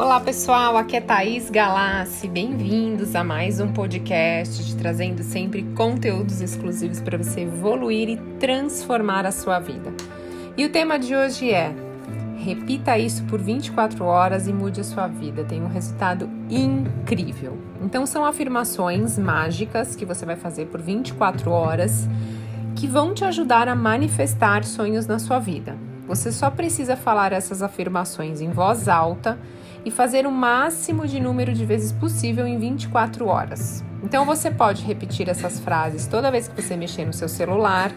Olá pessoal, aqui é Thaís Galassi. Bem-vindos a mais um podcast de trazendo sempre conteúdos exclusivos para você evoluir e transformar a sua vida. E o tema de hoje é: repita isso por 24 horas e mude a sua vida. Tem um resultado incrível. Então são afirmações mágicas que você vai fazer por 24 horas que vão te ajudar a manifestar sonhos na sua vida. Você só precisa falar essas afirmações em voz alta e fazer o máximo de número de vezes possível em 24 horas. Então você pode repetir essas frases toda vez que você mexer no seu celular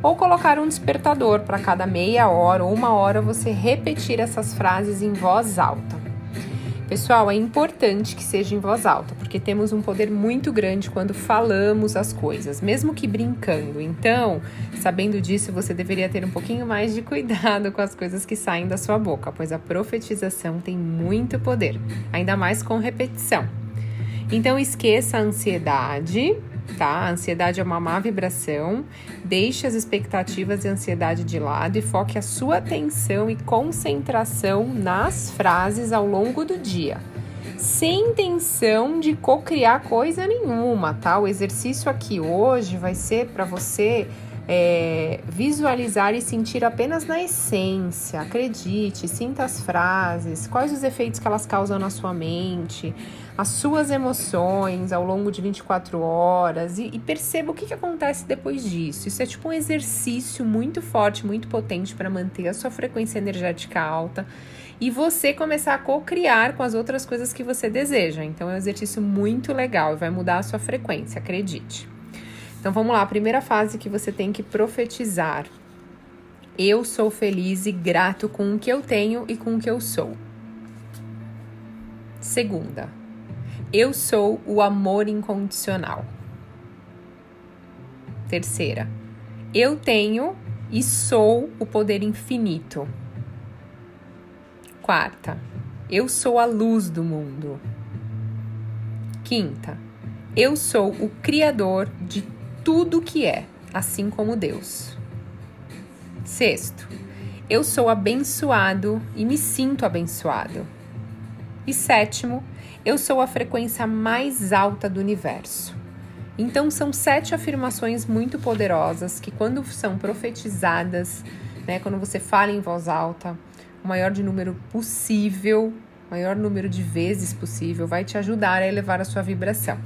ou colocar um despertador para cada meia hora ou uma hora você repetir essas frases em voz alta. Pessoal, é importante que seja em voz alta, porque temos um poder muito grande quando falamos as coisas, mesmo que brincando. Então, sabendo disso, você deveria ter um pouquinho mais de cuidado com as coisas que saem da sua boca, pois a profetização tem muito poder, ainda mais com repetição. Então, esqueça a ansiedade, tá? A ansiedade é uma má vibração. Deixe as expectativas e ansiedade de lado e foque a sua atenção e concentração nas frases ao longo do dia. Sem intenção de cocriar coisa nenhuma, tá? O exercício aqui hoje vai ser para você é, visualizar e sentir apenas na essência. Acredite, sinta as frases, quais os efeitos que elas causam na sua mente, as suas emoções ao longo de 24 horas e, e perceba o que, que acontece depois disso. Isso é tipo um exercício muito forte, muito potente para manter a sua frequência energética alta e você começar a co-criar com as outras coisas que você deseja. Então é um exercício muito legal e vai mudar a sua frequência, acredite. Então vamos lá, a primeira fase que você tem que profetizar. Eu sou feliz e grato com o que eu tenho e com o que eu sou. Segunda, eu sou o amor incondicional. Terceira, eu tenho e sou o poder infinito. Quarta, eu sou a luz do mundo. Quinta, eu sou o criador de tudo que é, assim como Deus. Sexto, eu sou abençoado e me sinto abençoado. E sétimo, eu sou a frequência mais alta do universo. Então, são sete afirmações muito poderosas que, quando são profetizadas, né, quando você fala em voz alta, o maior de número possível, maior número de vezes possível, vai te ajudar a elevar a sua vibração.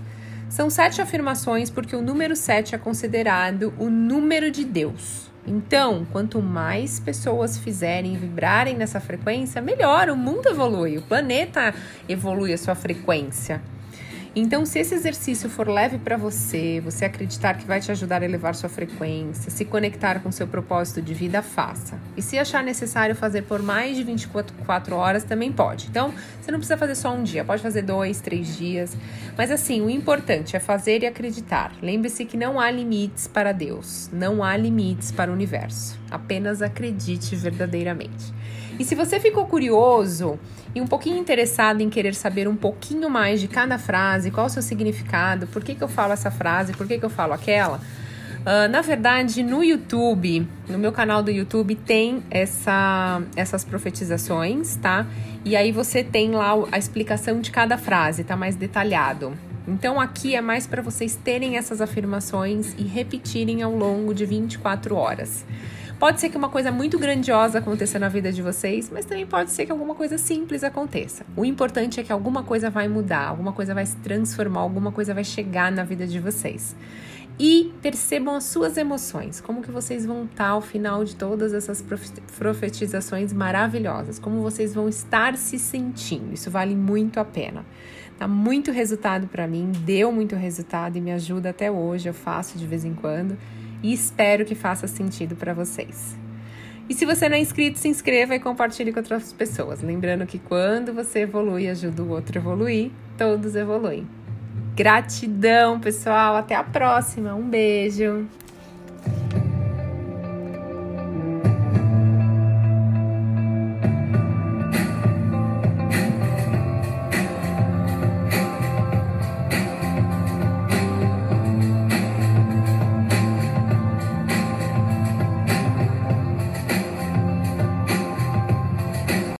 São sete afirmações porque o número sete é considerado o número de Deus. Então, quanto mais pessoas fizerem vibrarem nessa frequência, melhor, o mundo evolui, o planeta evolui a sua frequência. Então, se esse exercício for leve para você, você acreditar que vai te ajudar a elevar sua frequência, se conectar com seu propósito de vida, faça. E se achar necessário fazer por mais de 24 horas, também pode. Então, você não precisa fazer só um dia, pode fazer dois, três dias. Mas assim, o importante é fazer e acreditar. Lembre-se que não há limites para Deus, não há limites para o universo. Apenas acredite verdadeiramente. E se você ficou curioso e um pouquinho interessado em querer saber um pouquinho mais de cada frase, qual o seu significado, por que, que eu falo essa frase, por que, que eu falo aquela, uh, na verdade, no YouTube, no meu canal do YouTube, tem essa, essas profetizações, tá? E aí você tem lá a explicação de cada frase, tá mais detalhado. Então aqui é mais para vocês terem essas afirmações e repetirem ao longo de 24 horas. Pode ser que uma coisa muito grandiosa aconteça na vida de vocês, mas também pode ser que alguma coisa simples aconteça. O importante é que alguma coisa vai mudar, alguma coisa vai se transformar, alguma coisa vai chegar na vida de vocês. E percebam as suas emoções, como que vocês vão estar ao final de todas essas profetizações maravilhosas, como vocês vão estar se sentindo. Isso vale muito a pena. Dá muito resultado para mim, deu muito resultado e me ajuda até hoje, eu faço de vez em quando e espero que faça sentido para vocês. E se você não é inscrito, se inscreva e compartilhe com outras pessoas. Lembrando que quando você evolui ajuda o outro a evoluir, todos evoluem. Gratidão, pessoal. Até a próxima. Um beijo.